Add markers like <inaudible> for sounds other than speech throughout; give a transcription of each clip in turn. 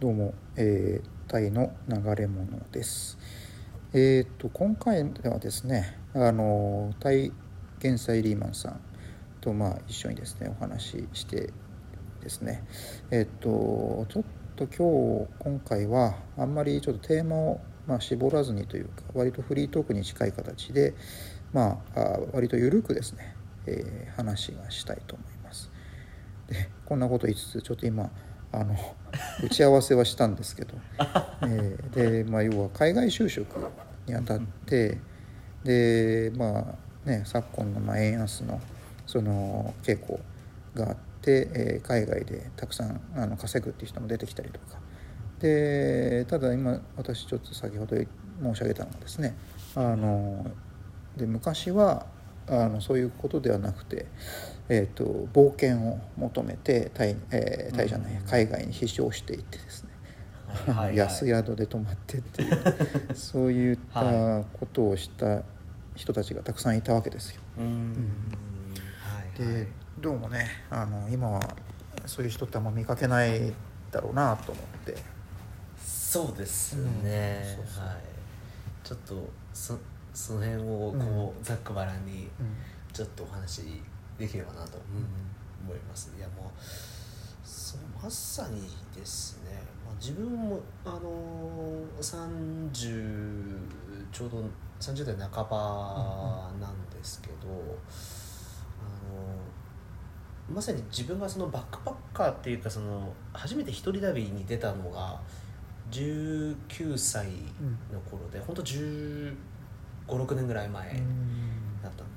どうも、えー、タイの流れ物です。えー、と今回はですね、あのタイ減災リーマンさんとまあ一緒にですねお話ししてですね、えっ、とちょっと今日今回はあんまりちょっとテーマをまあ絞らずにというか割とフリートークに近い形でまああ割と緩くですね、えー話がしたいと思います。でこんなこと言いつつちょっと今あの打ち合わせはしたんですけど、<laughs> えーで、まあ、要は海外就職にあたってでまあね昨今のまあ円安のその傾向があって、えー海外でたくさんあの稼ぐっていう人も出てきたりとか。でただ今私ちょっと先ほど申し上げたのがですねあので昔はあのそういうことではなくて、えー、と冒険を求めてタイ,、えータイじゃないうん。海外に飛翔していってですね、はいはい。は <laughs> い安宿で泊まってっていう <laughs> そういったはことをした人たちがたくさんいたわけですよ。うーん。はいはい。でどうもねあの今はそういう人ってあんま見かけないだろうなと思って。そうですね、うん。そうそうはい。ちょっとそその辺をこう、ざっくばらんにちょっとお話できればなと思います、いやもうそうまさにですね、まあ、自分もあのー、30ちょうど30代半ばなんですけど、あのーまさに自分がそのバックパッカーっていうかその初めて一人旅に出たのが19歳の頃で、本当1 5 6年ぐらい前。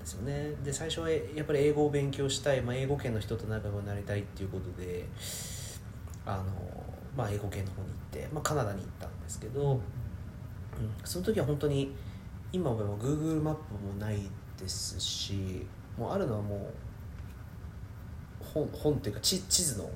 ですよね。で最初はやっぱり英語を勉強したい、まあ、英語圏の人と仲良くなりたいっていうことであの、まあ、英語圏の方に行って、まあ、カナダに行ったんですけど、うん、その時は本当に今はも Google マップもないですしもうあるのはもう本本っていうか地地図の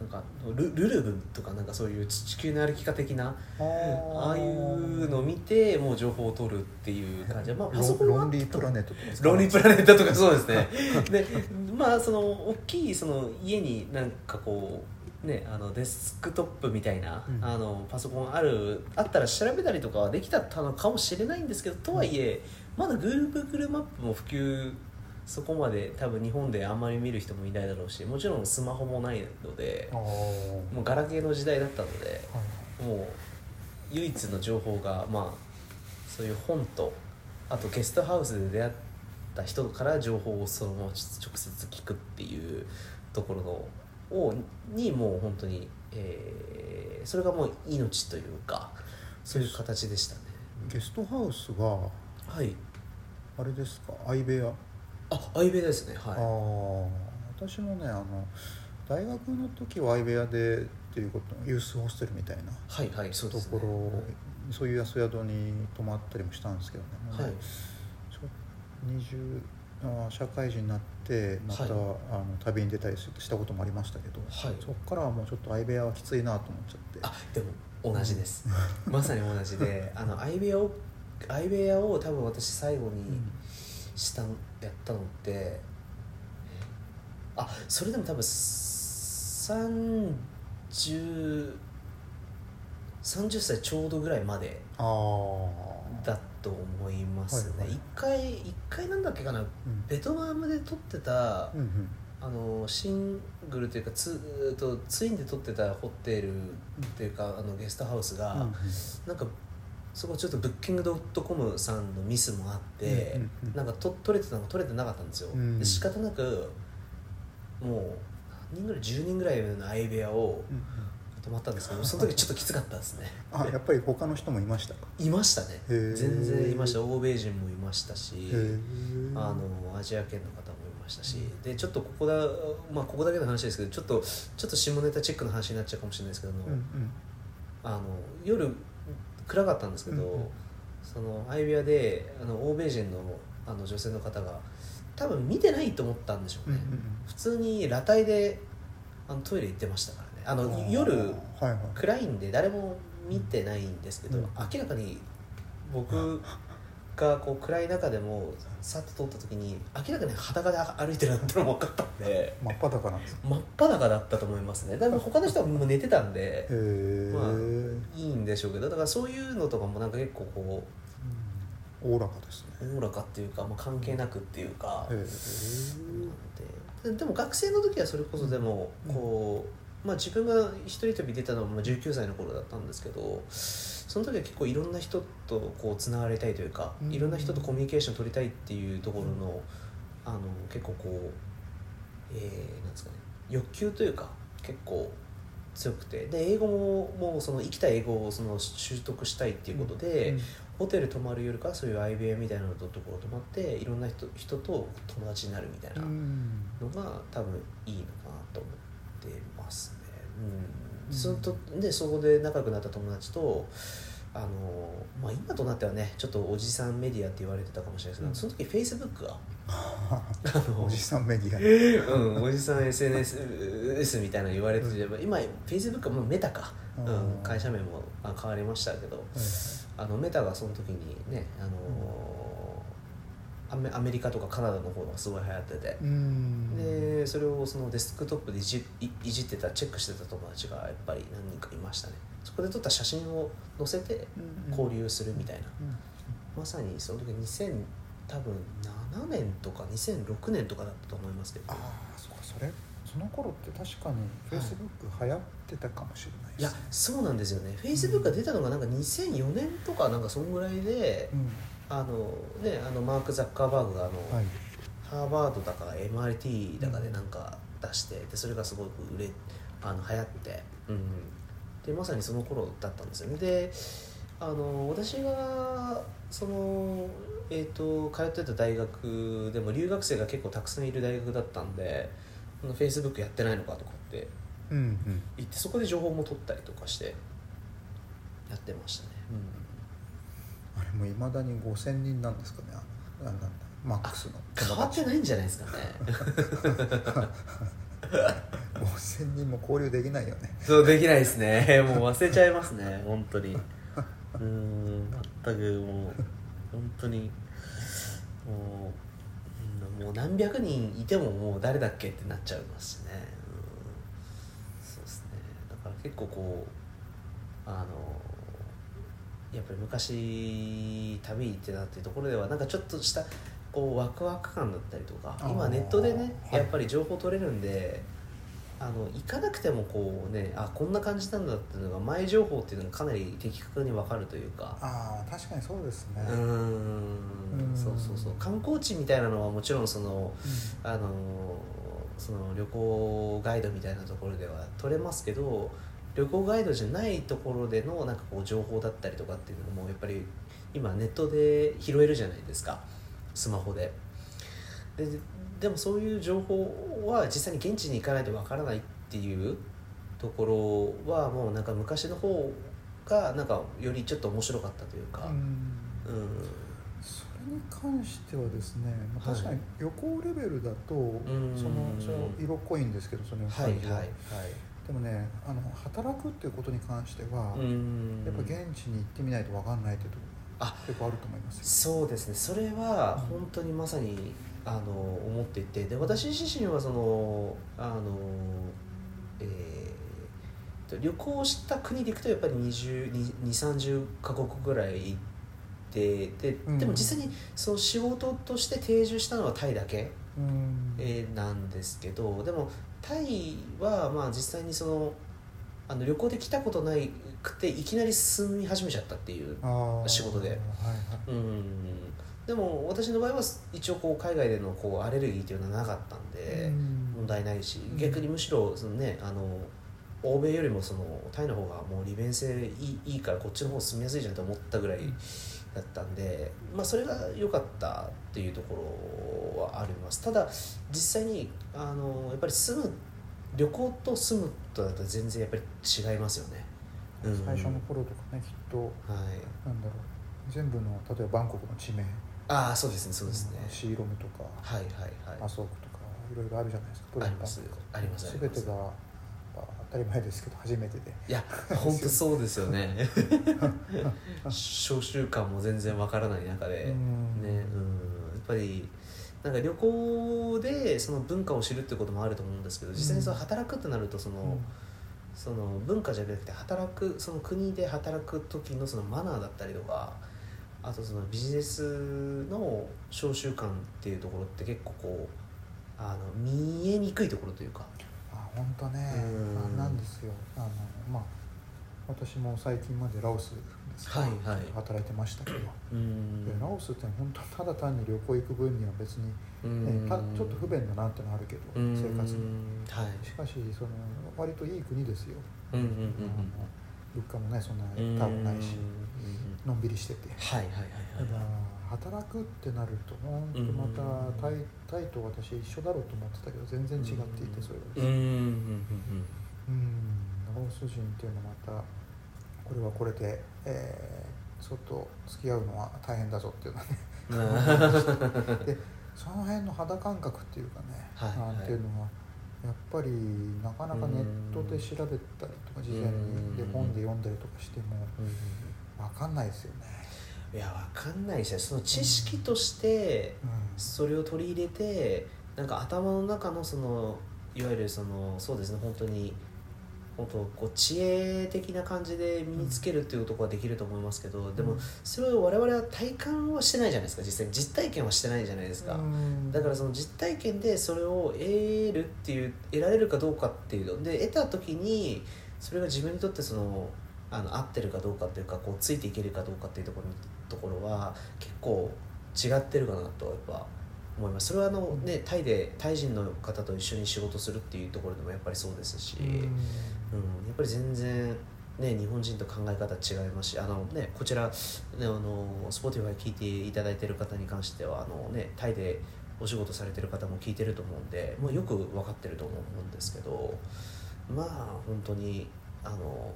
なんかルルルブとかなんかそういう地球の歩き方的なああいうのを見てもう情報を取るっていう感じ。で、まあ、パソコンロンリープラネットとかロンリープラネットとかそうですね。で <laughs> まあその大きいその家になんかこうねあのデスクトップみたいな、うん。あのパソコンあるあったら調べたりとかはできたのかもしれないんですけどとはいえまだ Google マップも普及そこまで多分日本であんまり見る人もいないだろうしもちろんスマホもないのでもうガラケーの時代だったのではいもう唯一の情報がまあそういう本とあとゲストハウスで出会った人から情報をそのまま直接聞くっていうところのをにもう本当に、えーそれがもう命というかそういう形でしたね。ゲストハウスがはい。あれですか？相部屋あ相部屋ですねあはあ私もねあの大学の時は相部屋でっていうことユースホステルみたいないはいはいそうとですね。ころ、そういう安宿に泊まったりもしたんですけどね、はい。ちょ20あー社会人になってまた、はい。あの旅に出たりしたこともありましたけど、はい。そこからはもうちょっと相部屋はきついなと思っちゃって。あでも同じです。<laughs> まさに同じであの相部屋を相部屋を多分私最後に、うんしたのやったのってあそれでも多分30 30歳ちょうどぐらいまでだと思いますね、はいはい一回一回なんだっけかなうん。ベトナムで撮ってた、うんうん。あのシングルというかツとツインで撮ってたホテルっていうかあのゲストハウスが、うんうん。なんかそこちょっとブッキングドットコムさんのミスもあって、うんうんうん。なんかと取れてたのが取れてなかったんですよ、うん。で仕方なくもう何人ぐらい10人ぐらいの相部屋を泊まったんですけどその時ちょっときつかったですね。<laughs> あやっぱり他の人もいましたか？いましたね。全然いました。欧米人もいましたしあのアジア圏の方もいましたし。でちょっとここだまあここだけの話ですけどちょっとちょっと下ネタチックな話になっちゃうかもしれないですけども、うんうんあの夜暗かったんですけど、うんうん。その相部屋であの欧米人のあの女性の方が多分見てないと思ったんでしょうね、うんうん普通に裸体であのトイレ行ってましたからね。あの夜はいはい。暗いんで誰も見てないんですけど、うん。明らかに僕がこう暗い中でもさっと通った時に明らかに裸で歩いてるなってのも分かったんで真っ裸なんですか？真っ裸だったと思いますね。だから他の人はもう寝てたんでまあいいんでしょうけどだからそういうのとかもなんか結構こおおらかですね。うおおらかっていうか、まあ、関係なくっていうか、で。でも学生の時はそれこそでもうん。こう、まあ、自分が一人旅出たのはまあ19歳の頃だったんですけどその時は結構いろんな人とこうつながりたいというか、うん。いろんな人とコミュニケーション取りたいっていうところの,、あの結構こう、えーなんですかね欲求というか結構強くてで英語ももうその生きた英語をその習得したいっていうことで、うん。ホテル泊まるよりかはそういう IBM みたいなのとところ泊まっていろんな人人と友達になるみたいなうん。のが多分いいのかなと思ってますね。うん、うんそのとでそこで仲良くなった友達とあの、まあ、今となってはねちょっとおじさんメディアって言われてたかもしれないですけど、その時 Facebook <laughs> があのおじさんメディア。うん、おじさん SNS みたいなの言われてて、今 Facebook はもうメタか、うん、会社名もあ変わりましたけどあのメタがその時にねあのアメアメリカとかカナダの方がすごい流行ってて、うん。でそれをそのデスクトップでいじいいじってたチェックしてた友達がやっぱり何人かいましたね。そこで撮った写真を載せてうん交流するみたいな、うんまさにその時2000多分7年とか2006年とかだったと思いますけど。ああそうか。それその頃って確かにフェイスブック流行ってたかもしれないいやそうなんですよね。フェイスブックが出たのがなんか2004年とかなんかそんぐらいで、うんあのねあのマーク・ザッカーバーグがあの、はい。ハーバードだか MIT だかでなんか出してでそれがすごく売れあの流行って、うん、でまさにその頃だったんですよね。であの私がその、えー、と通ってた大学でも留学生が結構たくさんいる大学だったんでフェイスブックやってないのかとかってうんうん。言ってそこで情報も取ったりとかしてやってましたね、あれもいまだに5000人なんですかね。なんだ。マックスの。変わってないんじゃないですかね。<laughs> 5000人も交流できないよね。そうできないですね。もう忘れちゃいますね。本当に。うーん全くもう本当に。もううんもう何百人いてももう誰だっけってなっちゃいますしね、うん、そうですね。だから結構こうあのやっぱり昔旅行ってたっていうところではなんかちょっとしたこうワクワク感だったりとか今ネットでねはい。やっぱり情報取れるんで、あの行かなくてもこうねあこんな感じなんだっていうのが前情報っていうのがかなり的確に分かるというか。ああ確かにそうですね。うーん。そうそうそう。観光地みたいなのはもちろんそのあのその旅行ガイドみたいなところでは取れますけど旅行ガイドじゃないところでのなんかこう情報だったりとかっていうのもやっぱり今ネットで拾えるじゃないですか。スマホで。ででもそういう情報は実際に現地に行かないとわからないっていうところはもうなんか昔の方がなんかよりちょっと面白かったというか。うん。うん。それに関してはですね、まあ、はい確かに旅行レベルだと、ん。そのその色っぽいんですけどその感じはいはいはいでもねあの働くっていうことに関しては、うん。やっぱ現地に行ってみないと分かんないっていうところあが結構あると思いますよ。そうですね。それは本当にまさにあの思っていてで私自身はそのあのえーと旅行した国で行くとやっぱり2030カ国ぐらい行ってでうん。でも実際にその仕事として定住したのはタイだけ、うん。えーなんですけどでもタイはまあ実際にそのあの旅行で来たことないくていきなり住み始めちゃったっていう仕事で。はいはい。うん。でも私の場合は一応こう海外でのこうアレルギーっていうのはなかったんでうん。問題ないしうん。逆にむしろそのねあの欧米よりもそのタイの方がもう利便性いいいいからこっちの方住みやすいじゃんと思ったぐらいだったんで、まあ、それが良かったっていうところはあります。ただ実際にあのやっぱり住む旅行と住むとだと全然やっぱり違いますよね、うん。最初の頃とかねきっとはい。なんだろう。全部の例えばバンコクの地名。ああそうですねそうですね、シーロムとかはいはいはい。アソークとかいろいろあるじゃないですか。ありますあります。全てが当たり前ですけど初めてで。いや本当そうですよね。小習慣も全然わからない中で、うん。ねうん。やっぱりなんか旅行でその文化を知るってこともあると思うんですけど実際にその働くってなるとその,、その文化じゃなくて働くその国で働く時のそのマナーだったりとかあとそのビジネスの小習慣っていうところって結構こうあの見えにくいところというか。あ本当ねうん。あなんですよ。あのまあ私も最近までラオスですか。はいはい。働いてましたけど、うん。でラオスって本当ただ単に旅行行く分には別に、うん。ねたちょっと不便だなってのはあるけどうん。生活に。はい。しかしその割といい国ですよ、うんうんうんあの物価もねそんなうん高くないしうんのんびりしてて。はいはいはいただ働くってなると本当またタイタイと私一緒だろうと思ってたけど全然違っていてそれがうんうんうんうん。ラオス人っていうのはまたこれはこれで、えーちょっと付き合うのは大変だぞっていうのはね <laughs> でその辺の肌感覚っていうかね、はいはい。なんていうのはやっぱりなかなかネットで調べたりとか事前に。でうん。本で読んだりとかしても分かんないですよね。いやわかんないしその知識としてうん。それを取り入れてなんか頭の中のそのいわゆるそのそうですね本当に本当こう知恵的な感じで身につけるっていうところはできると思いますけど、でもそれを我々は体感はしてないじゃないですか実際。に実体験はしてないじゃないですか、うん。だからその実体験でそれを得るっていう得られるかどうかっていうの。で得た時にそれが自分にとってそのあの合ってるかどうかっていうかこうついていけるかどうかっていうところところは結構違ってるかなとやっぱ思いますそれはあの、ね、タイでタイ人の方と一緒に仕事するっていうところでもやっぱりそうですし、うん、やっぱり全然。ね、日本人と考え方違いますしあの、ね、こちら、ね、あの Spotify 聞いていただいている方に関してはあの、ね、タイでお仕事されてる方も聞いてると思うんで、まあ、よく分かってると思うんですけどまあ本当にあの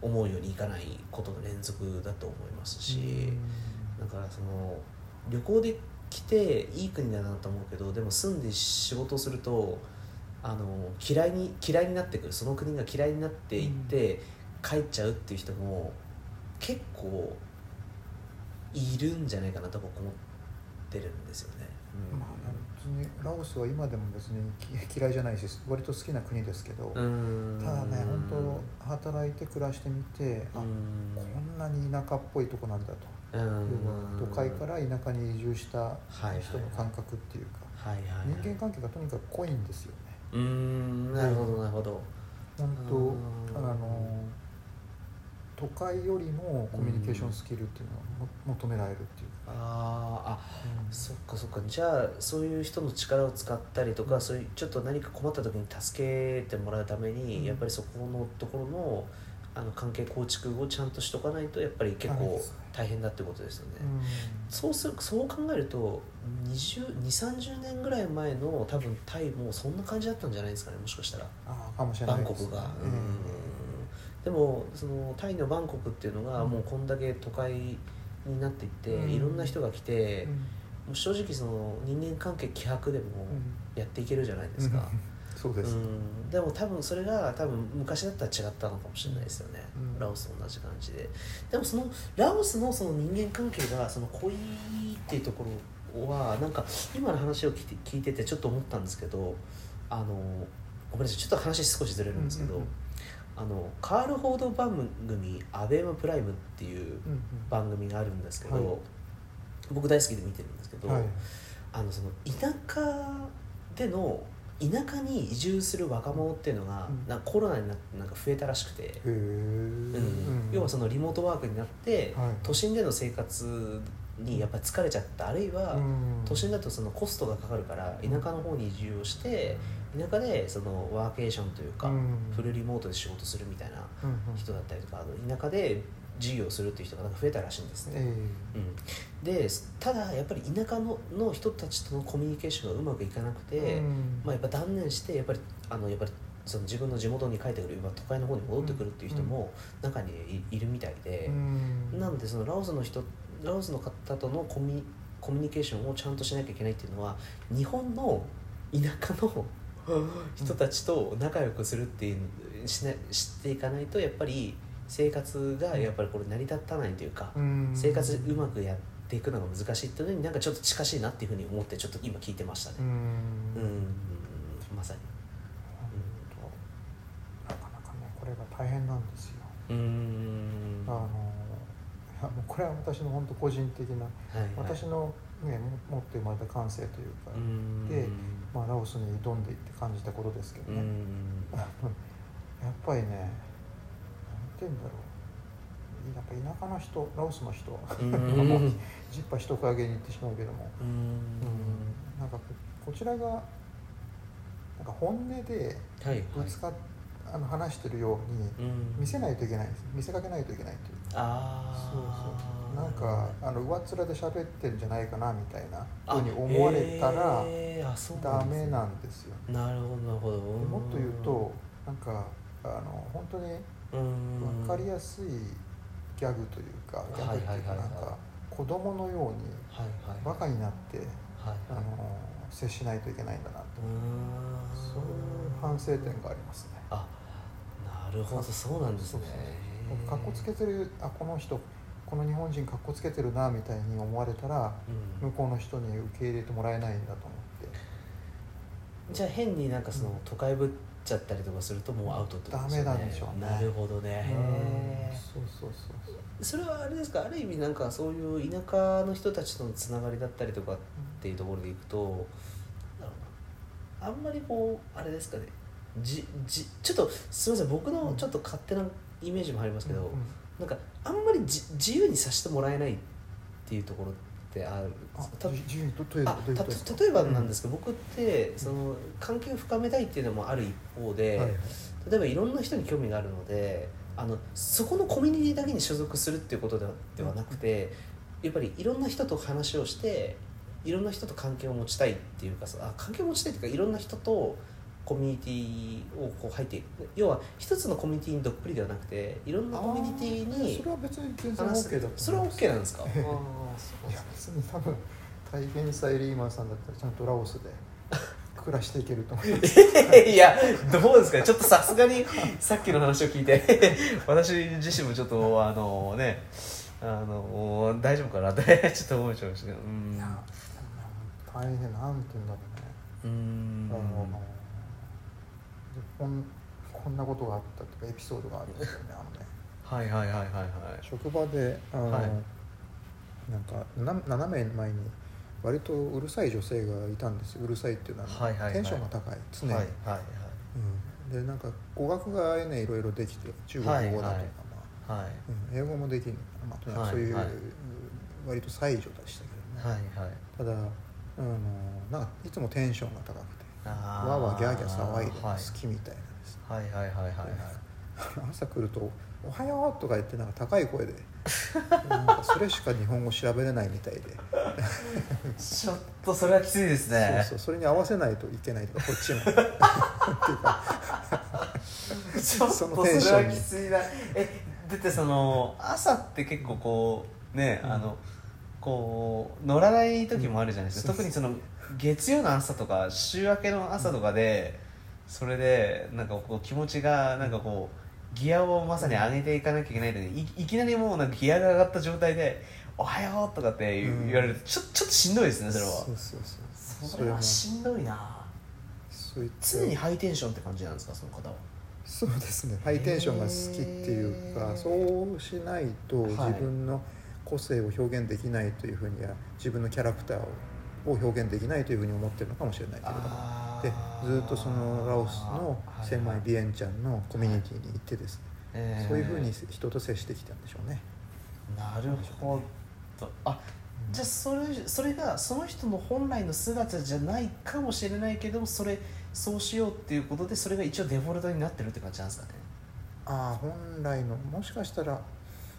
思うようにいかないことの連続だと思いますし、だからその旅行で来ていい国だなと思うけどでも住んで仕事をするとあの嫌いに嫌いになってくる。その国が嫌いになっていって、帰っちゃうっていう人も結構いるんじゃないかなと僕思ってるんですよね。うんにラオスは今でも別にき <laughs> 嫌いじゃないし割と好きな国ですけど、うん。ただね本当働いて暮らしてみて、あこんなに田舎っぽいとこなんだと、都会から田舎に移住したはい人の感覚っていうか、人間関係がとにかく濃いんですよね。うーんなるほどなるほど。本当あの都会よりもコミュニケーションスキルっていうのはも求められるっていうか、あーあうん。そっかそっか。じゃあそういう人の力を使ったりとか、そういうちょっと何か困った時に助けてもらうために、うん。やっぱりそこのところのあの関係構築をちゃんとしとかないとやっぱり結構大変だってことですよね、うん。そうするそう考えると2 3 0年ぐらい前の多分タイもそんな感じだったんじゃないですかねもしかしたら。ああかもしれバンコクが、ええでもそのタイのバンコクっていうのがうん。もうこんだけ都会になっていって、うん。いろんな人が来て、うん。もう正直その人間関係希薄でもうん。やっていけるじゃないですか、そうです、うん、でも多分それが多分昔だったら違ったのかもしれないですよね、うん。ラオスと同じ感じで。でもそのラオスのその人間関係がその濃いっていうところはなんか今の話を聞いて聞いててちょっと思ったんですけどあのごめんなさいちょっと話少しずれるんですけど、うんうんうんあのカール報道番組「アベマプライム」っていううんうん。番組があるんですけど、はい。僕大好きで見てるんですけど、はい。あのその田舎での田舎に移住する若者っていうのが、うん。なんかコロナになってなんか増えたらしくて、うん。要はそのリモートワークになって、はい。都心での生活にやっぱり疲れちゃったあるいは、うん。都心だとそのコストがかかるから田舎の方に移住をして田舎でそのワーケーションというか、うん。フルリモートで仕事するみたいな人だったりとかあの田舎で事業をするっていう人がなんか増えたらしいんですね。えうん、でただやっぱり田舎のの人たちとのコミュニケーションがうまくいかなくて、えうん。まあ、やっぱ断念してやっぱりあのやっぱりその自分の地元に帰ってくる、まあ、都会の方に戻ってくるっていう人も中にいいるみたいでう、ん。なのでそのラオスの人ラオスの方とのコミュニコミュニケーションをちゃんとしなきゃいけないっていうのは日本の田舎の <laughs> 人たちと仲良くするっていうしなしていかないとやっぱり生活がやっぱりこれ成り立たないというか、うん。生活うまくやっていくのが難しいっていうのになんかちょっと近しいなっていうふうに思ってちょっと今聞いてましたね。うん。うん、まさに。なかなかねこれが大変なんですよ。うん。あのいやもうこれは私の本当個人的なはいはい。私のねも持って生まれた感性というか、うん。でまあ、ラオスに挑んでいって感じたことですけどね、<laughs> やっぱりねなんて言うんだろう。やっぱ田舎の人ラオスの人は <laughs> ジッパ人影に言ってしまうけども、ん。ん、なんかここちらがなんか本音ではいはい。ぶつかっ、あの話してるようにうん。見せないといけない見せかけないといけないという。あそうあそうなんかあの上っ面で喋ってるんじゃないかなみたいなふうに思われたらえーダメなんですよ。なるほどなるほど。でもっと言うとなんかあの本当にうん。分かりやすいギャグというかギャグっていうかなんか子供のようにバカになってはいあの接しないといけないんだなと。そういう反省点がありますね。あなるほどそうなんですね。かっこつけてるあこの人この日本人かっこつけてるなみたいに思われたらうん。向こうの人に受け入れてもらえないんだと思って。じゃあ変になんかその都会ぶっちゃったりとかするともうアウトってことですよね。ダメなんでしょうね。なるほどね。そうそうそうそれはあれですか？ある意味なんかそういう田舎の人たちとのつながりだったりとかっていうところでいくとうなあんまりこうあれですかね。じじちょっとすみません。僕のちょっと勝手なイメージもありますけど、うんなんかあんまりじ自由にさせてもらえないっていうところってあるあた例えばなんですけど、僕ってその関係を深めたいっていうのもある一方で、例えばいろんな人に興味があるのであのそこのコミュニティだけに所属するっていうことではなくて、やっぱりいろんな人と話をしていろんな人と関係を持ちたいっていうかさあ関係を持ちたいっていうかいろんな人とコミュニティをこう入っていく。要は一つのコミュニティにどっぷりではなくていろんなコミュニティにそれは別に全然話す。OK だそれは OK なんですか？<laughs> いや別に多分体験祭リーマンさんだったらちゃんとラオスで <laughs> 暮らしていけると思います。<laughs> いやどうですか？ちょっとさすがにさっきの話を聞いて私自身もちょっとあのねあの大丈夫かなってちょっと思っちゃいましたけど。うん。いや大変なんて言うんだろうね。うん。あのでこんこんなことがあったとかエピソードがあるんですよねあのね。はいはいはいはいはい。職場であの、はい。なんかな斜め前に割とうるさい女性がいたんですよ。うるさいっていうのは、はいはいはい。テンションが高い常に、はいはいうん、でなんか語学がねいろいろできて中国語だとか、はいはい。まあはい。うん、英語もできる。まあ、とにかくそういう、はいはい。割と才女でしたけどね、はいはい。ただあのなんかいつもテンションが高くわーわーギャーギャー騒いではい好きみたいなんです、はいはいはいはいはい。<laughs> 朝来ると「おはよう」とか言ってなんか高い声でなんかそれしか日本語調べれないみたいで。ちょっとそれはきついですね。そうそうそれに合わせないといけないとかこっちも。っていうかちょっとそれはきついな。えだってその朝って結構こうね、うん。あのこう乗らない時もあるじゃないですか、うん。特にその月曜の朝とか週明けの朝とかで、それでなんかこう気持ちがなんかこうギアをまさに上げていかなきゃいけないのにいいきなりもうなんかギアが上がった状態で「おはよう」とかって言,、われるとちょちょっとしんどいですねそれは。そうそうそう。それはもしんどいな。そういった。常にハイテンションって感じなんですかその方は？そうですね。ハイテンションが好きっていうかそうしないとはい。自分の個性を表現できないというふうには自分のキャラクターを表現できないというふうに思ってるのかもしれないけれども。あでずっとそのラオスの狭い。ビエンチャンのコミュニティに行ってですね、えー。そういうふうに人と接してきたんでしょうね。なるほど。あじゃあそれそれがその人の本来の姿じゃないかもしれないけどもそれそうしようっていうことでそれが一応デフォルトになってるって感じなんですかね。ああ本来のもしかしたら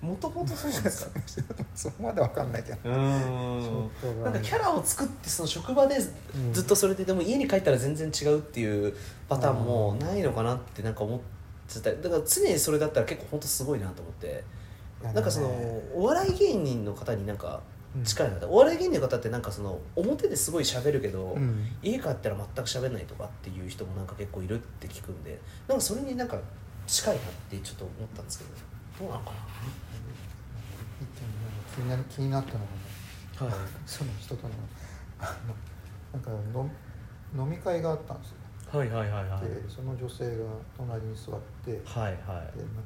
もともとそうなんですか？<laughs> そこまでわかんないけど。ん。なんかキャラを作ってその職場でうん。ずっとそれででも家に帰ったら全然違うっていうパターンもないのかなってなんか思ってた。だから常にそれだったら結構本当すごいなと思って。いやなんかそのお笑い芸人の方になんか近いなって、お笑い芸人の方ってなんかその表ですごい喋るけど、うん。家帰ったら全く喋んないとかっていう人もなんか結構いるって聞くんでなんかそれになんか近いなってちょっと思ったんですけどどうなのか気にな気になったのがねな。はい。その人との。あのなんかの飲み会があったんですよ。はいはいはいはい。でその女性が隣に座ってではいはい。なんか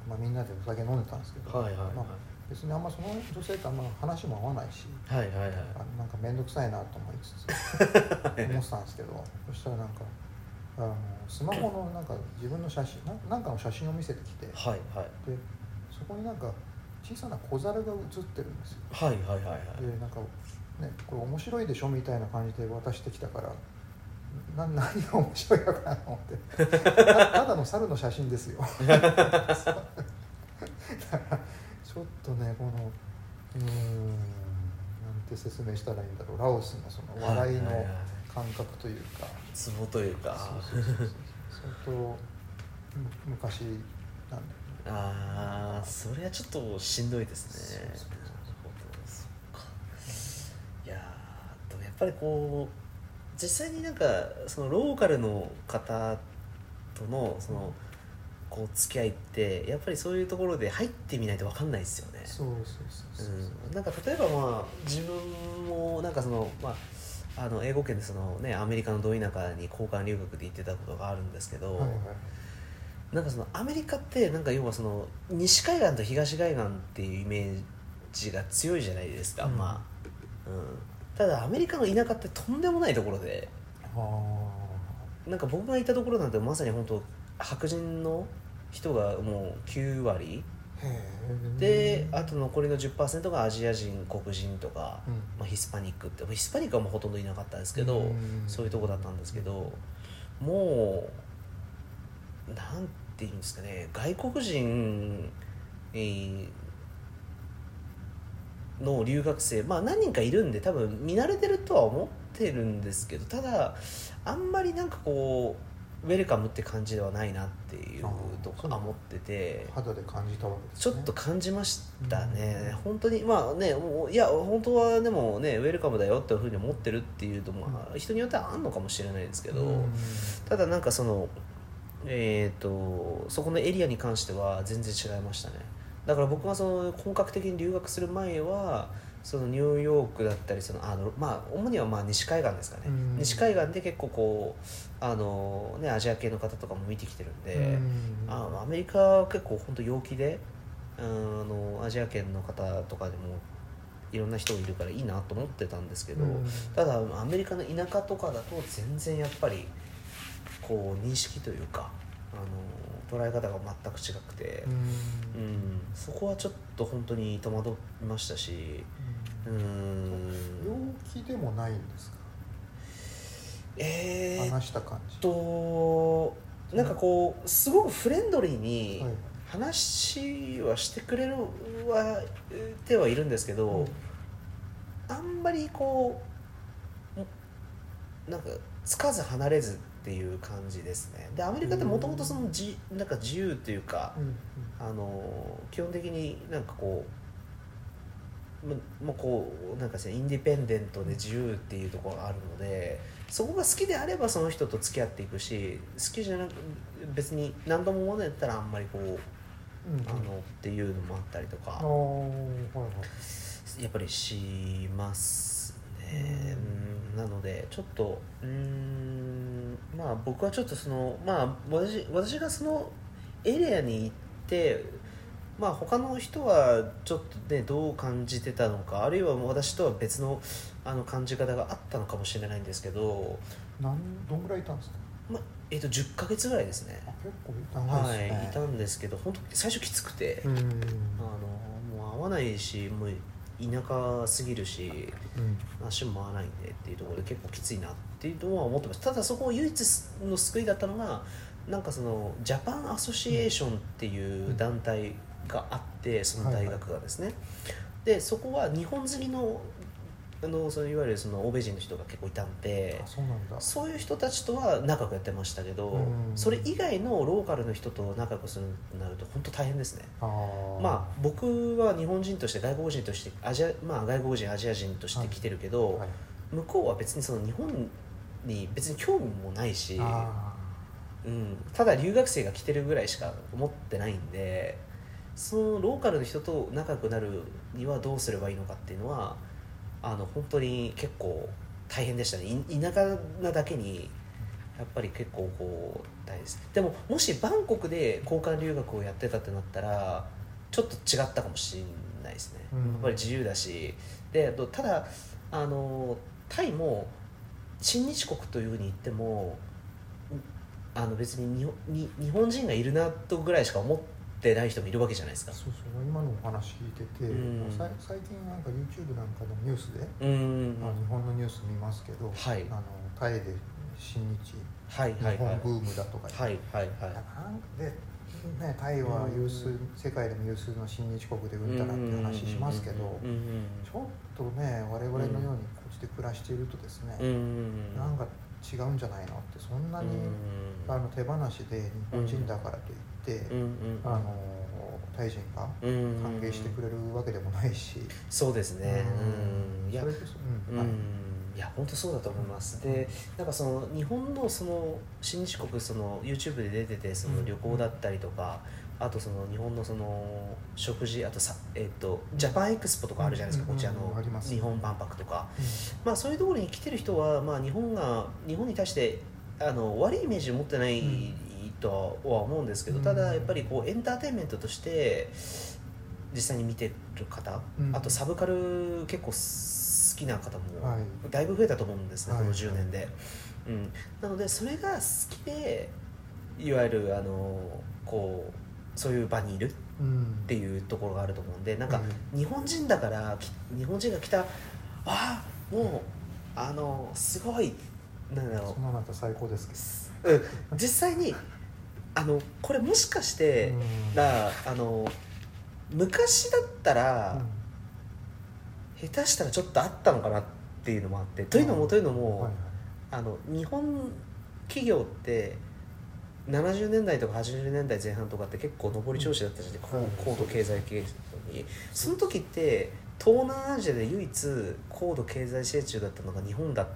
まあみんなでお酒飲んでたんですけど、はいはいはい。まあ、別にあんまその女性とあんま話も合わないしはいはいはい。あなんか面倒くさいなと思いつつ <laughs> 思ってたんですけどそしたらなんかあのスマホのなんか自分の写真ななんかの写真を見せてきてではいはい。そこになんか小さな小猿が写ってるんですよ。はいはいはいはい。でなんかねこれ面白いでしょみたいな感じで渡してきたからな <laughs> 何が面白いのかなと思って。たただの猿の写真ですよ。だからちょっとねこのうーんなんて説明したらいいんだろう。ラオスのその笑いの感覚というか、ツボというか。相当む昔なんだよねああそれはちょっとしんどいですね。いやーでもやっぱりこう実際になんかそのローカルの方とのそのこう付き合いってやっぱりそういうところで入ってみないと分かんないですよね。そうそうそうそう。うん、なんか例えばまあ自分もなんかそのまああの英語圏でそのねアメリカのど田舎に交換留学で行ってたことがあるんですけど、はいはいなんかそのアメリカってなんか要はその西海岸と東海岸っていうイメージが強いじゃないですか、うん。まあ、うん、ただアメリカの田舎ってとんでもないところで。あなんか僕がいたところなんてまさに本当白人の人がもう9割。であと残りの10%がアジア人黒人とか、うん。まあ、ヒスパニックってヒスパニックはもうほとんどいなかったんですけど、うん。そういうとこだったんですけどもうなんていうんですかね外国人、えーの留学生まあ何人かいるんで多分見慣れてるとは思ってるんですけどただあんまりなんかこうウェルカムって感じではないなっていうとか思ってて。肌で感じたわけですね。ちょっと感じましたね、本当にまあねもういや本当はでもねウェルカムだよっていうふうに思ってるっていうと、まあ、人によってはあんのかもしれないですけど、うん。ただなんかそのえっ、とそこのエリアに関しては全然違いましたね。だから僕がその本格的に留学する前はそのニューヨークだったりそのあの、まあ、主にはまあ西海岸ですかね、うん。西海岸で結構こうあの、ね、アジア系の方とかも見てきてるんで、うん。あアメリカは結構本当陽気でうんあのアジア圏の方とかでもいろんな人がいるからいいなと思ってたんですけど、うん。ただアメリカの田舎とかだと全然やっぱりこう認識というかあの捉え方が全く違くて、うん。うんそこはちょっと本当に戸惑いましたしうん。陽気でもないんですか？えー、っ話した感じ。となんかこうすごくフレンドリーに、はい。話はしてくれるはてはいるんですけど、うん。あんまりこうなんかつかず離れずっていう感じですね。でアメリカってもともとそのじなんか自由っていうか、うんあの基本的になんかこうまもうこうなんかインディペンデントで自由っていうところがあるのでそこが好きであればその人と付き合っていくし好きじゃなく別に何度も思うんだったらあんまりこううん。あのっていうのもあったりとかあーはいはい。やっぱりしますね、うん、なのでちょっとうーんまあ僕はちょっとそのまあ私私がそのエリアに行ってまあ他の人はちょっとねどう感じてたのかあるいは私とは別のあの感じ方があったのかもしれないんですけど、なんどんぐらいいたんですか？まあえー、と10ヶ月ぐらいですね。あ結構長いはい、ですね。いたんですけど本当最初きつくて、うん。あのもう会わないしもう田舎すぎるしうん。足も合わないんでっていうところで結構きついなっていうのは思ってます。ただそこ唯一の救いだったのがなんかそのジャパンアソシエーションっていう団体があってその大学がですね、でそこは日本好きのあのそのいわゆるその欧米人の人が結構いたんであそうなんだ。そういう人たちとは仲良くやってましたけど、うん。それ以外のローカルの人と仲良くするとなると本当大変ですね。まあ僕は日本人として外国人としてアジア、まあ、外国人アジア人として来てるけど、はい。向こうは別にその日本に別に興味もないし、あうん、ただ留学生が来てるぐらいしか思ってないんでそのローカルの人と仲良くなるにはどうすればいいのかっていうのはあの本当に結構大変でしたね。い田舎なだけにやっぱり結構こう大変です。でももしバンコクで交換留学をやってたってなったらちょっと違ったかもしれないですね、うん。やっぱり自由だし。でただあのタイも親日国というふうに言ってもあの別に日本に日本人がいるなとぐらいしか思ってない人もいるわけじゃないですか。ーそうそう今のお話聞いてて、うん。さ最近なんか YouTube なんかのニュースで、うんあ日本のニュース見ますけど、はい。あのタイで親日はい日はいはい。本ブームだとかはいはいはい。なんで、ね、タイは有数、うん世界でも有数の親日国でうんたらって話しますけど、うんうんちょっとね我々のようにこっちで暮らしているとですね、うんうん。なんか違うんじゃないのってそんなに、うん。あの手放しで日本人だからといって、うんうん。あのタイ人がうん。歓迎してくれるわけでもないし、そうですね。うん。いやうんい。いや本当そうだと思います。でなんかその日本のその親日国その YouTube で出ててその旅行だったりとか、あとその日本のその食事あとさ、えっとジャパンエクスポとかあるじゃないですか、うんこちらの日本万博とか、まあ、そういうところに来てる人は、まあ、日本が日本に対してあの悪いイメージを持ってないとは思うんですけど、うん。ただやっぱりこうエンターテインメントとして実際に見てる方、うん。あとサブカル結構好きな方もはい。だいぶ増えたと思うんですね、はい。この10年で、うん、なのでそれが好きでいわゆるあのこうそういう場にいるうん。っていうところがあると思うんでなんか、う日本人だからき日本人が来たああもうあのすごいなんだろそんなのあったら最高ですうん、実際にあのこれもしかして、ど、うん。らあの昔だったら、うん。下手したらちょっとあったのかなっていうのもあってというのも、うんというのも、はいあの日本企業って70年代とか80年代前半とかって結構上り調子だったじゃないですか、うん高度経済形成に。その時って東南アジアで唯一高度経済成長だったのが日本だ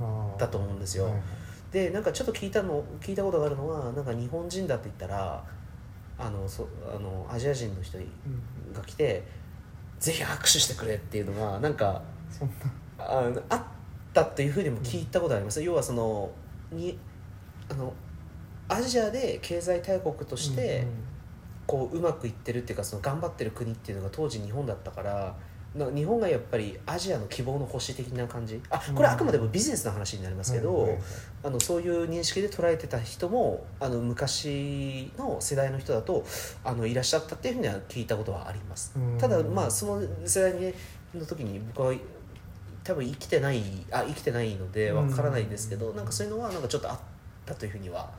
あーだと思うんですよ。はいでなんかちょっと聞いたの聞いたことがあるのはなんか日本人だって言ったらあのそあのアジア人の人うん。が来てぜひ握手してくれっていうのがなんかそんな。あのあったっていうふうにも聞いたことあります、要はそのにあのアジアで経済大国としてこううまくいってるっていうかその頑張ってる国っていうのが当時日本だったからな日本がやっぱりアジアの希望の星的な感じ？あこれあくまでもビジネスの話になりますけど、あのそういう認識で捉えてた人もあの昔の世代の人だとあのいらっしゃったっていうふうには聞いたことはあります。うん。ただまあその世代にの時に僕は多分生きてないあ生きてないのでわからないですけど、うんなんかそういうのはなんかちょっとあったというふうには、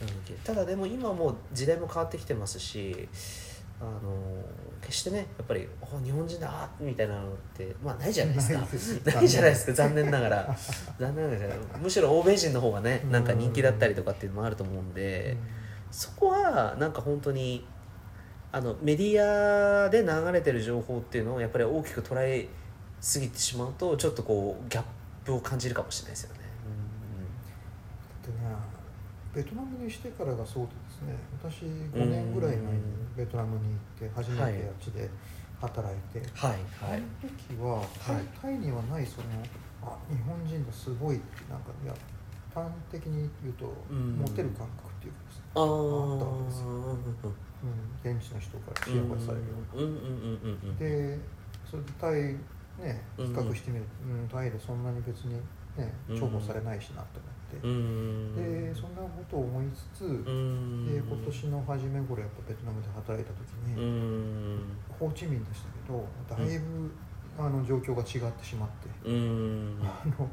うん。ただでも今もう時代も変わってきてますしあの決してねやっぱりお日本人だあみたいなのってまあないじゃないですか。<laughs> <laughs> ないじゃないですか残念ながら。<laughs> 残念ながら。むしろ欧米人の方がねなんか人気だったりとかっていうのもあると思うんで、そこはなんか本当にあのメディアで流れてる情報っていうのをやっぱり大きく捉えすぎてしまうとちょっとこうギャップを感じるかもしれないですよね。でねベトナムにしてからがそうでですね。私5年ぐらい前にベトナムに行って初めてあっちで働いて、はい。あの時はタイ,、はい。タイにはないそのあ日本人だすごいってなんかいや端的に言うと、うん。モテる感覚っていうかですね、あったわけですよ。うん、現地の人からチヤホヤされるような、でそれでタイね比うん。較してみると、うんタイでそんなに別にねうん。重宝されないしなと思って、うんでそんなことを思いつつ、うん。で今年の初め頃やっぱベトナムで働いた時うに、ん。ホーチミンでしたけどだいぶ、あの状況が違ってしまって、うん。あの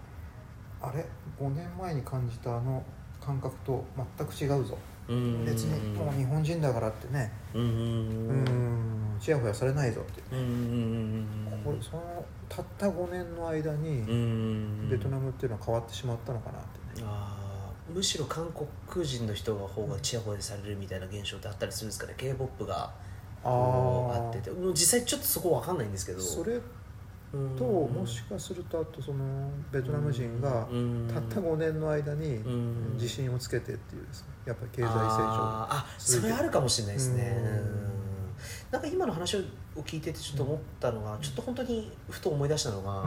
あれ？5年前に感じたあの感覚と全く違うぞ、うん。別にもう日本人だからってね。うん。うん。ちやほやされないぞって、うん。うんうんこれそのたった5年の間にベトナムっていうのは変わってしまったのかなって。ね、あーむしろ韓国人の人が方がちやほやされるみたいな現象ってあったりするんですかね？K p o p があってて。実際ちょっとそこ分かんないんですけど。それうん。ともしかするとあとそのベトナム人がうん。たった5年の間にうん。自信をつけてっていうですね。やっぱり経済成長。あそれあるかもしれないですね。なんか今の話を聞いててちょっと思ったのが、ちょっと本当にふと思い出したのが、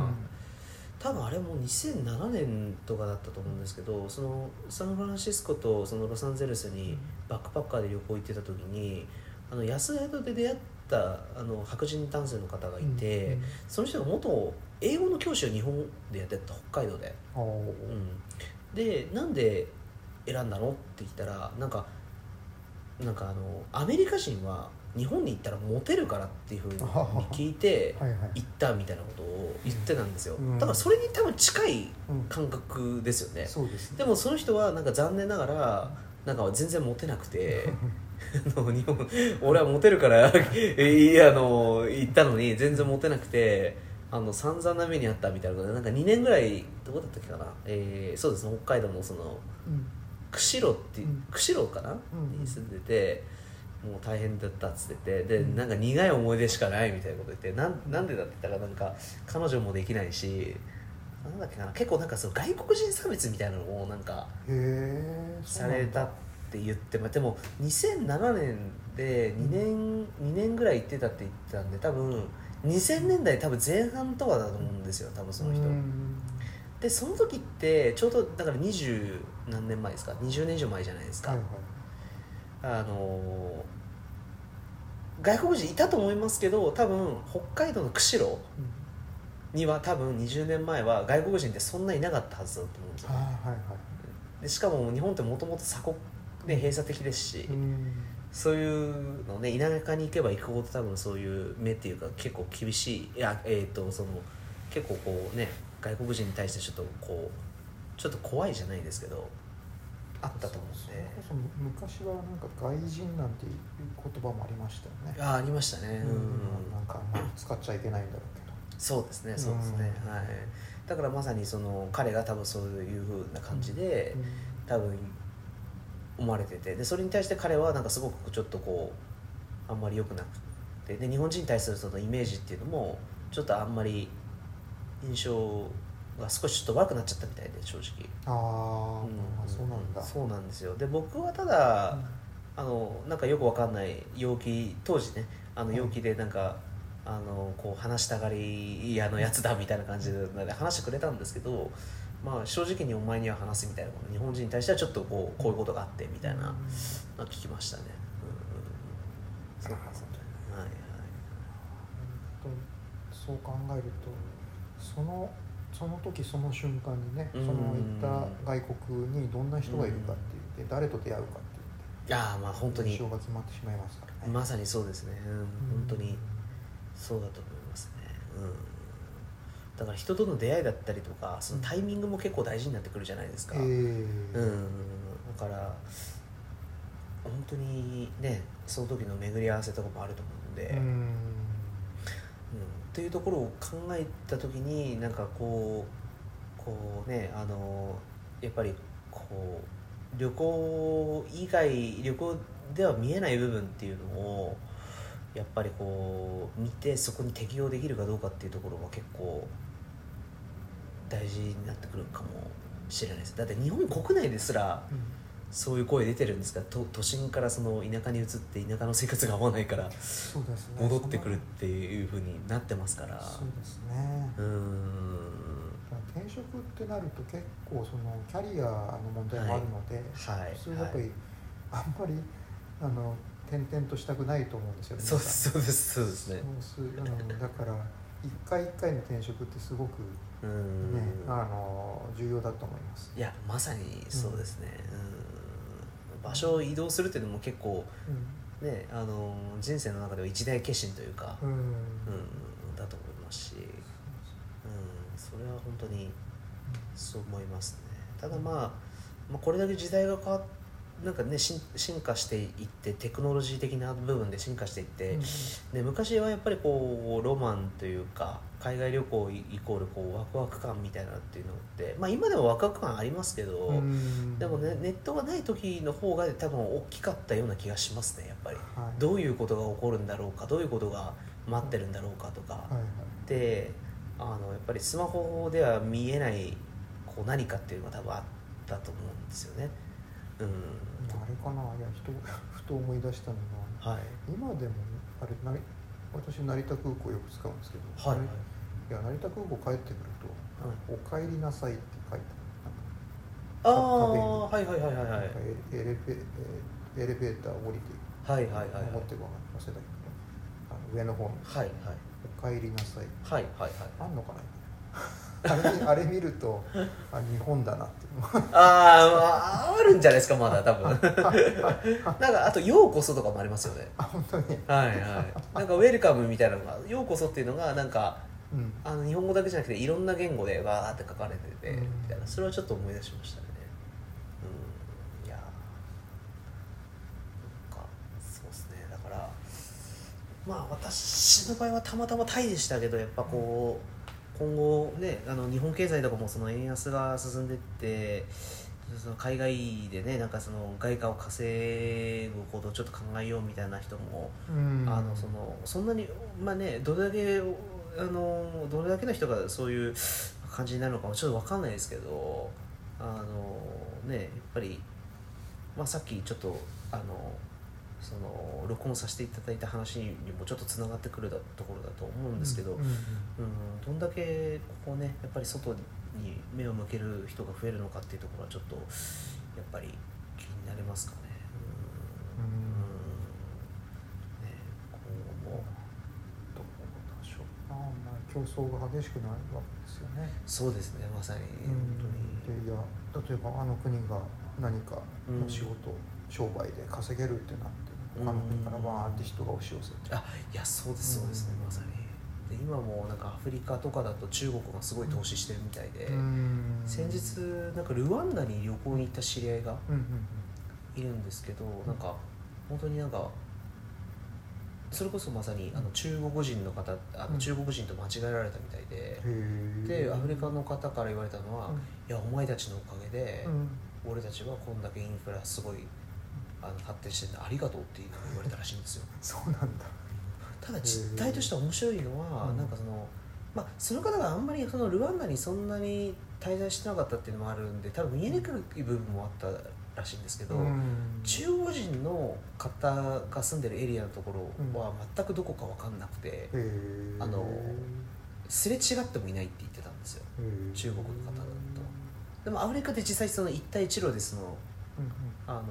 多分あれも2007年とかだったと思うんですけどそのサンフランシスコとそのロサンゼルスにバックパッカーで旅行行ってた時にあの安宿で出会ったあの白人男性の方がいて、うんその人が元英語の教師を日本でやってた北海道で、うん、でなんで選んだの？って聞いたらなんかなんかあのアメリカ人は日本に行ったらモテるからっていうふうに聞いて行ったみたいなことを言ってたんですよ、うん。だからそれに多分近いうん。感覚ですよね。でもその人はなんか残念ながらなんか全然モテなくて <laughs> あの日本俺はモテるからえいやあの行ったのに全然モテなくてあの散々な目にあったみたいなことでなんか2年ぐらいどこだったっけかな、えーそうですね北海道のそのうん。釧路ってうん。釧路かな、うん。に住んでてもう大変だったっつっててで、うん。なんか苦い思い出しかないみたいなこと言ってなんなんでだって言ったらなんか彼女もできないしなんだっけかな結構なんかその外国人差別みたいなのをなんかされたって言ってまあでも2007年で2年2年ぐらい行ってたって言ってたんで多分2000年代多分前半とかだと思うんですよ多分その人。でその時ってちょうどだから20何年前ですか？20年以上前じゃないですか、はいはい。あのー外国人いたと思いますけど多分北海道の釧路には多分20年前は外国人ってそんないなかったはずだと思うんですよあーはいはい。でしかも日本ってもともと鎖国で閉鎖的ですし、うん。そういうのね田舎に行けば行くほど多分そういう目っていうか結構厳しいいやえっ、とその結構こうね外国人に対してちょっとこうちょっと怖いじゃないですけどあったと思うんで。そ昔はなんか外人なんていう言葉もありましたよね。あありましたね。うん。うん。なんかまあ使っちゃいけないんだろうけど。そうですねそうですね、うんはい。だからまさにその彼が多分そういうふうな感じで、多分思われてて。でそれに対して彼はなんかすごくちょっとこうあんまり良くなくて。で日本人に対するそのイメージっていうのもちょっとあんまり印象が少しちょっと悪くなっちゃったみたいで正直、ああそうなんだ。そうなんですよ。で僕はただ、あのなんかよくわかんない陽気当時ねあの陽気でなんか、あのこう話したがり屋のやつだみたいな感じで話してくれたんですけど、まあ、正直にお前には話すみたいなこと日本人に対してはちょっとこうこういうことがあってみたいなのは聞きましたね。うん。そうかそうか。はいはい。本当そう考えるとそのその時その瞬間にね、うん。その行った外国にどんな人がいるかっていうで誰と出会うかっていういやーまあ本当に。印象が決まってしまいますからね。まさにそうですね、うん、本当にそうだと思いますね、うん、だから人との出会いだったりとかそのタイミングも結構大事になってくるじゃないですか、えうん。ーだから本当にねその時の巡り合わせとかもあると思うんで、うんうんっていうところを考えた時になんかこうこうねあのやっぱりこう旅行以外旅行では見えない部分っていうのをやっぱりこう見てそこに適応できるかどうかっていうところは結構大事になってくるかもしれないです。だって日本国内ですらそういう声出てるんですが都都心からその田舎に移って田舎の生活が合わないから戻ってくるっていうふうになってますから。そうですね。うーん。転職ってなると結構そのキャリアの問題もあるので、はい。普通やっぱり、あんまりあの転々としたくないと思うんですよね。そうですそうですそうですね。そうだから一回一回の転職ってすごくね、ん。あの重要だと思います。いやまさにそうですね。うん場所を移動するっていうのも結構ねあの人生の中では一大決心というかうん、うんうんだと思いますしうんそれは本当にそう思いますね。ただまあ、まあ、これだけ時代が変わなんかね進進化していってテクノロジー的な部分で進化していって、ね、昔はやっぱりこうロマンというか海外旅行イコールこうワクワク感みたいなっていうのって、まあ、今でもワクワク感ありますけど、うん。でもねネットがない時の方が多分大きかったような気がしますねやっぱり。はい。どういうことが起こるんだろうかどういうことが待ってるんだろうかとか、はいはい。であのやっぱりスマホでは見えないこう何かっていうのが多分あったと思うんですよね。うん。あれかな。いや人ふと思い出したのがはい。今でもあれなり私成田空港よく使うんですけど、はいあれいや成田空港帰ってくると「お帰りなさい」って書いてああ壁にはいはいはいはいはい。エレベえーエレベーター降りてはいはいはいはい。持ってこな忘れたけどあの上の方に。はい「お帰りなさい」はいはいはい。あんのかな <laughs> あれ <laughs> あれ見るとあ日本だなって。いうのあーあるんじゃないですかまだ多分。<laughs> なんかあと「ようこそ」とかもありますよね。あ本当に。はいはい。なんか「ウェルカム」みたいなのが「ようこそ」っていうのがなんかうん。あの日本語だけじゃなくていろんな言語でわーって書かれてて、うん。みたいな。それはちょっと思い出しましたね。うん。いやー。なんかそうですね。だからまあ私の場合はたまたまタイでしたけどやっぱこう今後ねあの日本経済とかもその円安が進んでってその海外でねなんかその外貨を稼ぐことをちょっと考えようみたいな人もうん。あのそのそんなにまあねどれだけあのどれだけの人がそういう感じになるのかもちょっと分かんないですけどあのねやっぱり、まあ、さっきちょっとあのその録音させていただいた話にもちょっとつながってくるだところだと思うんですけど、うんうんうん、どんだけここねやっぱり外に目を向ける人が増えるのかっていうところはちょっとやっぱり気になりますかね。うんうんうんね今後もどうでしょうあまあ競争が激しくなるわけですよね。そうですねまさに。本当に。でいや例えばあの国が何かの仕事、商売で稼げるってなって他の国からわーって人が押し寄せて、あいやそうですそうですね、うん。まさに。で今もなんかアフリカとかだと中国がすごい投資してるみたいで、うん。先日なんかルワンダに旅行に行った知り合いがうんうん。いるんですけどなんか本当になんかそれこそまさにあの中国人の方あうん。の中国人と間違えられたみたいで、でアフリカカの方から言われたのは、うん。いやお前たちのおかげで、うん。俺たちはこんだけインフラすごいあの発展してんだ。ありがとうって言われたらしいんですよ。<laughs> そうなんだ。ただ実態として面白いのは、うん。なんかそのまあその方があんまりそのルワンダにそんなに滞在してなかったっていうのもあるんで多分見えにくい部分もあったらしいんですけど、うん。中国人の方が住んでるエリアのところは全くどこか分かんなくてへー。あのすれ違ってもいないって言ってたんですよ。へー。中国の方だと。でもアフリカで実際その一帯一路でそのうんうん。あの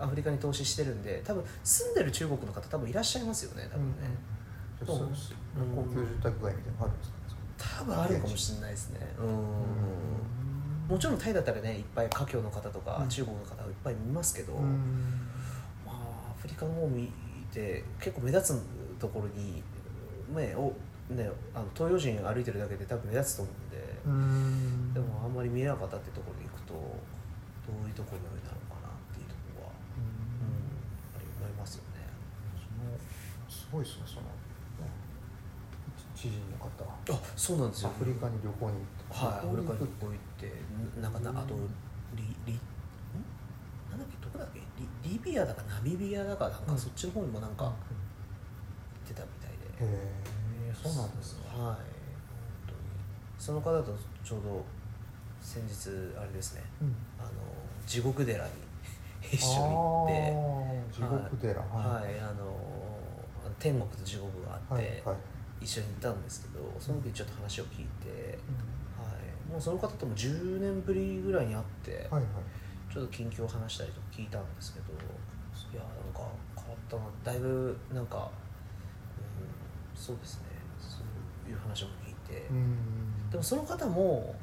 アフリカに投資してるんで多分住んでる中国の方多分いらっしゃいますよね多分ね、そうです高級住宅街みたいなのあるんですかね多分あるかもしれないですね。うんもちろんタイだったらねいっぱい華僑の方とかうん。中国の方いっぱい見ますけど、うん。まあ、アフリカの方見て結構目立つところに、ねおね、あの東洋人歩いてるだけで多分目立つと思うんで、うん。でもあんまり見えなかったってところで行くとどういうところになるのかなっていうところは、うん、やっぱり思いますよね。そのすごいですねそのね知人の方。あそうなんですよ。アフリカに旅行に行ってはい、アフリカに旅こう行ってななんかなあとリリん？なんだっけどこだっけ？リリビアだかナミビアだかなんかうん。そっちの方にもなんか行行ってたみたいで、へえそうなんですね。はい。本当に。その方とちょうど先日あれですね。うん。あの地獄寺に <laughs> 一緒に行って地獄寺。はい、あの天国と地獄があって、はいはい一緒に行ったんですけどその時ちょっと話を聞いて、はい、もうその方とも10年ぶりぐらいに会って、はいはい。ちょっと近況を話したりとか聞いたんですけどいやなんか変わったなだいぶなんか、うん、そうですねそういう話も聞いて、うん。でもその方も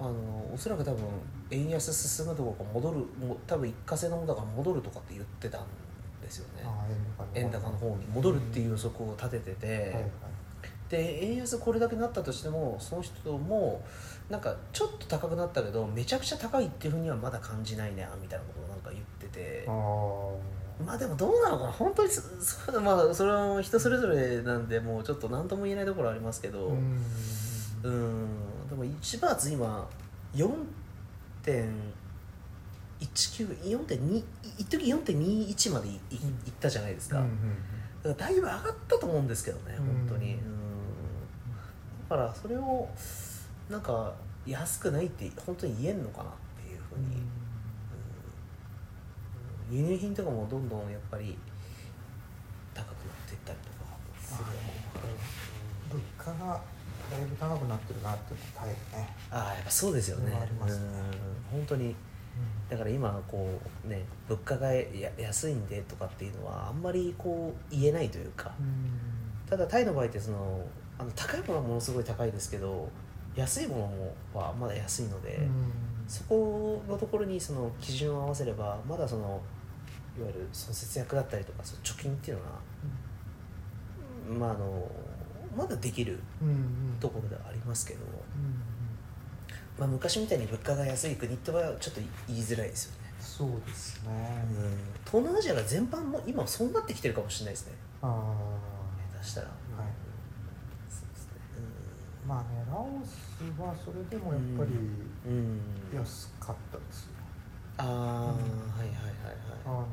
あのおそらく多分円安進むところから戻るもう多分一過性のものだから戻るとかって言ってたんですよね。円高の方に戻るっていう予測を立ててて、はいはいで円安これだけなったとしてもその人もなんかちょっと高くなったけどめちゃくちゃ高いっていうふうにはまだ感じないねみたいなことをなんか言ってて。まあでもどうなのかな本当にそそまあそれは人それぞれなんでもうちょっと何とも言えないところありますけど。ううん。んでも1バーツ今4.194.2一時4.21までいい,、ったじゃないですか,、うんうんだからだいぶ上がったと思うんですけどねうん本当に、うんだからそれをなんか安くないって本当に言えんのかなっていうふうに、うん。輸入品とかもどんどんやっぱり高くなっていったりとかする物価がだいぶ高くなってるなっていうのはね。ああやっぱそうですよね。ありますね。うん。本当に。だから今こうね物価がや安いんでとかっていうのはあんまりこう言えないというか。ただタイの場合ってそのあの高いものはものすごい高いですけど安いものもはまだ安いので、そこのところにその基準を合わせればまだそのいわゆるその節約だったりとかその貯金っていうのは、まあ、あのまだできるところではありますけど、まあ、昔みたいに物価が安い国ってはちょっと言いづらいですよね。そうですね。うん。東南アジアが全般も今そうなってきてるかもしれないですね。ああ下手したら、まあねラオスはそれでもやっぱり安かったですよ。ああ、うん。はいはいはいあのね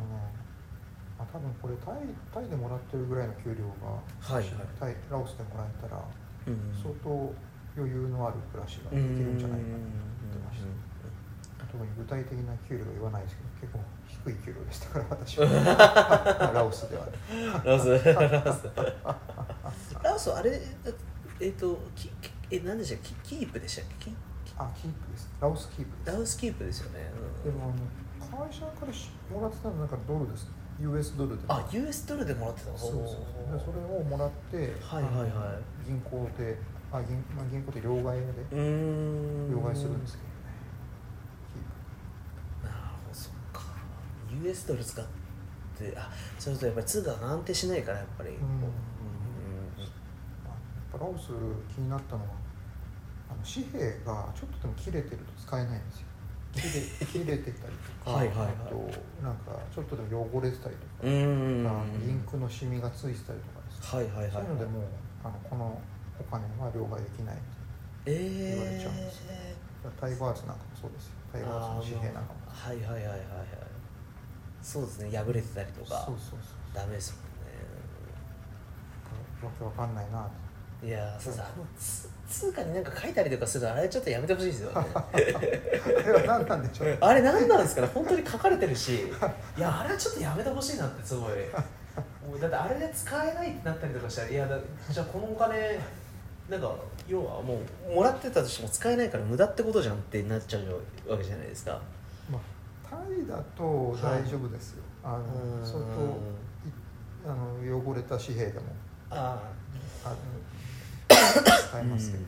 まあ多分これタイタイでもらってるぐらいの給料がはいはい。タイラオスでもらえたら相当余裕のある暮らしができるんじゃないかなと思ってました。特に具体的な給料は言わないですけど結構低い給料でしたから私は。<laughs> ラオスではね。ラオス。<laughs> ラオス。<laughs> ラオスあれえっ、とききえ何でしたっけ？キキープでしたっけ？キあキープです。ラオスキープです。ラオスキープですよね、うん。でもあの会社からしもらってたのはなんかドルです。ね US ドルで。あ US ドルでもらってたの？そうそうでそれをもらってはいはいはい。銀行であ銀,、まあ、銀行で両替屋で両替するんですけどねなるほどそっか。US ドル使ってあそれとやっぱり通貨が安定しないからやっぱり、うん。うん。やっぱラオス気になったのはあの紙幣がちょっとでも切れてると使えないんですよ。切れ切れてたりとか <laughs> はいあとなんかちょっとでも汚れてたりとか、あのインクのシミがついてたりとかですね。はいはいはいそういうのでもうあのこのお金は両替できないええ言われちゃうんですよ。タイバーツなんかもそうですよ。タイバーツの紙幣なんかも。はいはいはいはいはい。そうですね。破れてたりとか。そうそうそうダメですもんわけわかんないないやーそうそうあのつ通貨になんか書いたりとかするのあれちょっとやめてほしいですよね。<laughs> あれは何なんでしょうあれ何なんですかね。本当に書かれてるし。いやあれはちょっとやめてほしいなってすごい。もうだってあれで使えないってなったりとかしたらいやだじゃあこのお金なんか要はもうもらってたとしても使えないから無駄ってことじゃんってなっちゃうわけじゃないですか。まあ、タイだと大丈夫ですよ、あのうん。相当いあの汚れた紙幣でも。あ。あの使えますけど、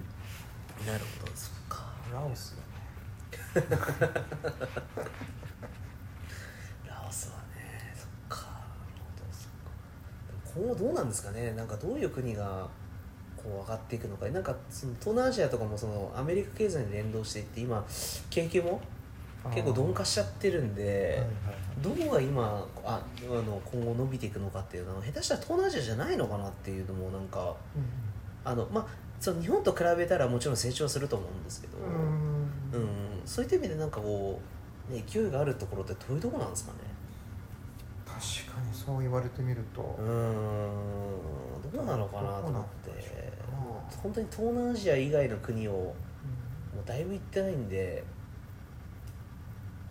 あなるほど。そっか。ラオスはね。ラオスはね。そっか。なるほどそっか。今後どうなんですかね。なんかどういう国がこう上がっていくのか。なんかその東南アジアとかもそのアメリカ経済に連動していって今景気も結構鈍化しちゃってるんで、どこが今ああの今後伸びていくのかっていうのは下手したら東南アジアじゃないのかなっていうのもなんかうん。あのまあその日本と比べたらもちろん成長すると思うんですけど、ううん。んそういった意味でなんかこう、ね、勢いがあるところってどういうところなんですかね。確かにそう言われてみると、うーん。どうなのかなと思って。本当に東南アジア以外の国をもうだいぶ行ってないんで。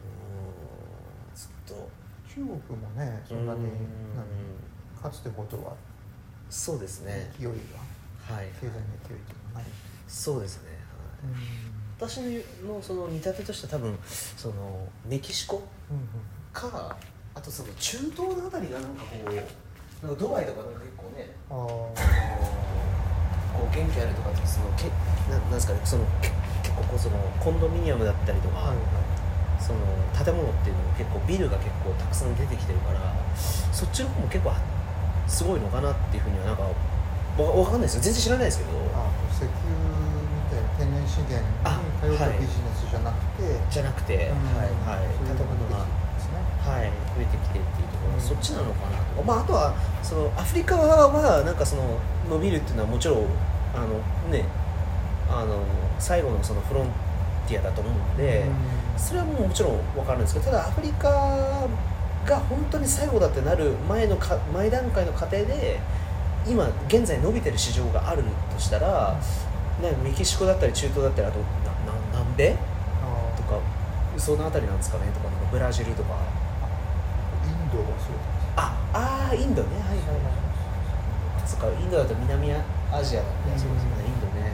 うーんずっと。中国もねそんなにかつてほどはそうですね。勢いがはい経済の勢いとい。そうですね、はい。私のその見立てとしては多分そのメキシコうんうん。かあとその中東のあたりがなんかこうなんかドバイとかなんか結構ねあー。こう元気あるとかってそのけななんですかねそのけ結構こうそのコンドミニアムだったりとか、はいはい。その建物っていうのも結構ビルが結構たくさん出てきてるからそっちの方も結構すごいのかなっていうふうにはなんかわわかんないですよ。全然知らないですけど。あ石油みたいな天然資源にあ頼ったはい。ビジネスじゃなくて、じゃなくて、うんはいはい。建物がははい、増えてきてっていうところ、うん。そっちなのかなと。か、まあ、あとはそのアフリカはなんかその伸びるっていうのはもちろんあのねあの最後のそのフロンティアだと思うので、それはもうもちろん分かるんですけどただアフリカが本当に最後だってなる前のか前段階の過程で今現在伸びてる市場があるとしたら、ね、メキシコだったり中東だったりあとなな南米あとかその辺りなんですかね？とかなんかブラジルとか。インドがそうああーインドね。はいはいはい。そっかインドだと南アジアなんで、うん。そうですね。インドね。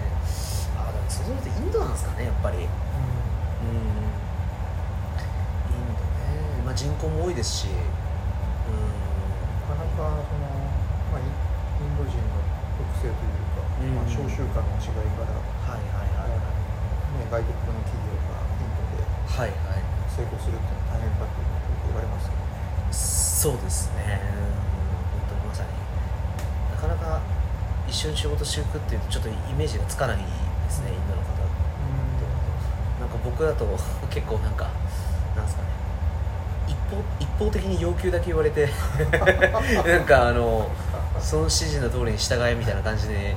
ああでもそうするとインドなんですかねやっぱり。うん。インドね。まあ人口も多いですし。うん。なかなかその、まあ、イインド人の特性というか、うん。まあ、召集感の違いから、はいはいはい。ね、外国の企業がインドではいはい。成功するっていうのは大変だということを言われますけどね。そうですね。うん本当にまさに。なかなか一緒に仕事していくっていうとちょっとイメージがつかないですねインドの方なんか僕だと <laughs> 結構なんかなんですかね。一方一方的に要求だけ言われて <laughs> なんかあのその指示の通りに従えみたいな感じで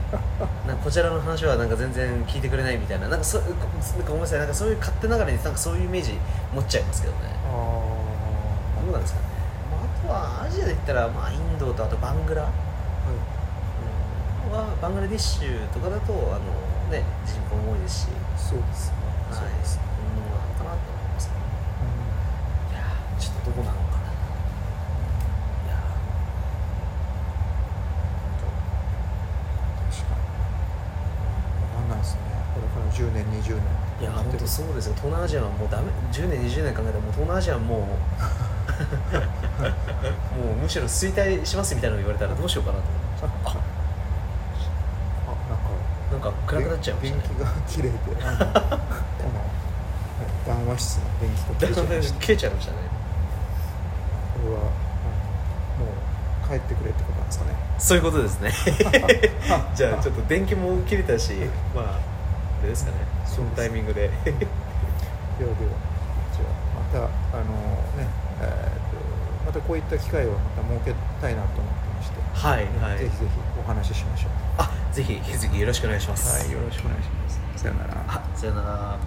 なんかこちらの話はなんか全然聞いてくれないみたいななんかそなんかごめんなさいなんかそういう勝手ながらになんかそういうイメージ持っちゃいますけどね。あどうなんですかね、まあ、あとはアジアで言ったら、まあ、インドとあとバングラ、あ、はい。うん、はバングラディッシュとかだとあの、ね、人口も多いですし、そうですね。はい、そうですね。うん。なのかなと思いますねいやーちょっとどこなのかないや確かに。なんなんですね。これから10年、20年。ーいや本当そうですよ東南アジアはもうダメ10年20年考えたらもう東南アジアはもうもう <laughs> むしろ衰退しますみたいなの言われたらどうしようかなと思ってあ、なんか。なんか暗くなっちゃいましたね電気が綺麗で、あのこの談話室の電気が切れちゃいました。消えちゃいましたねこれは、もう帰ってくれってことなんですかね。そういうことですね <laughs> じゃあちょっと電気も切れたしまああれですかねそのタイミングで <laughs> ではでは、じゃあまたあのね、えーとまたこういった機会をまた設けたいなと思ってまして、はいはいぜひぜひお話ししましょう。あぜひぜひよろしくお願いしますはい、よろしくお願いします。さよなら。あさよなら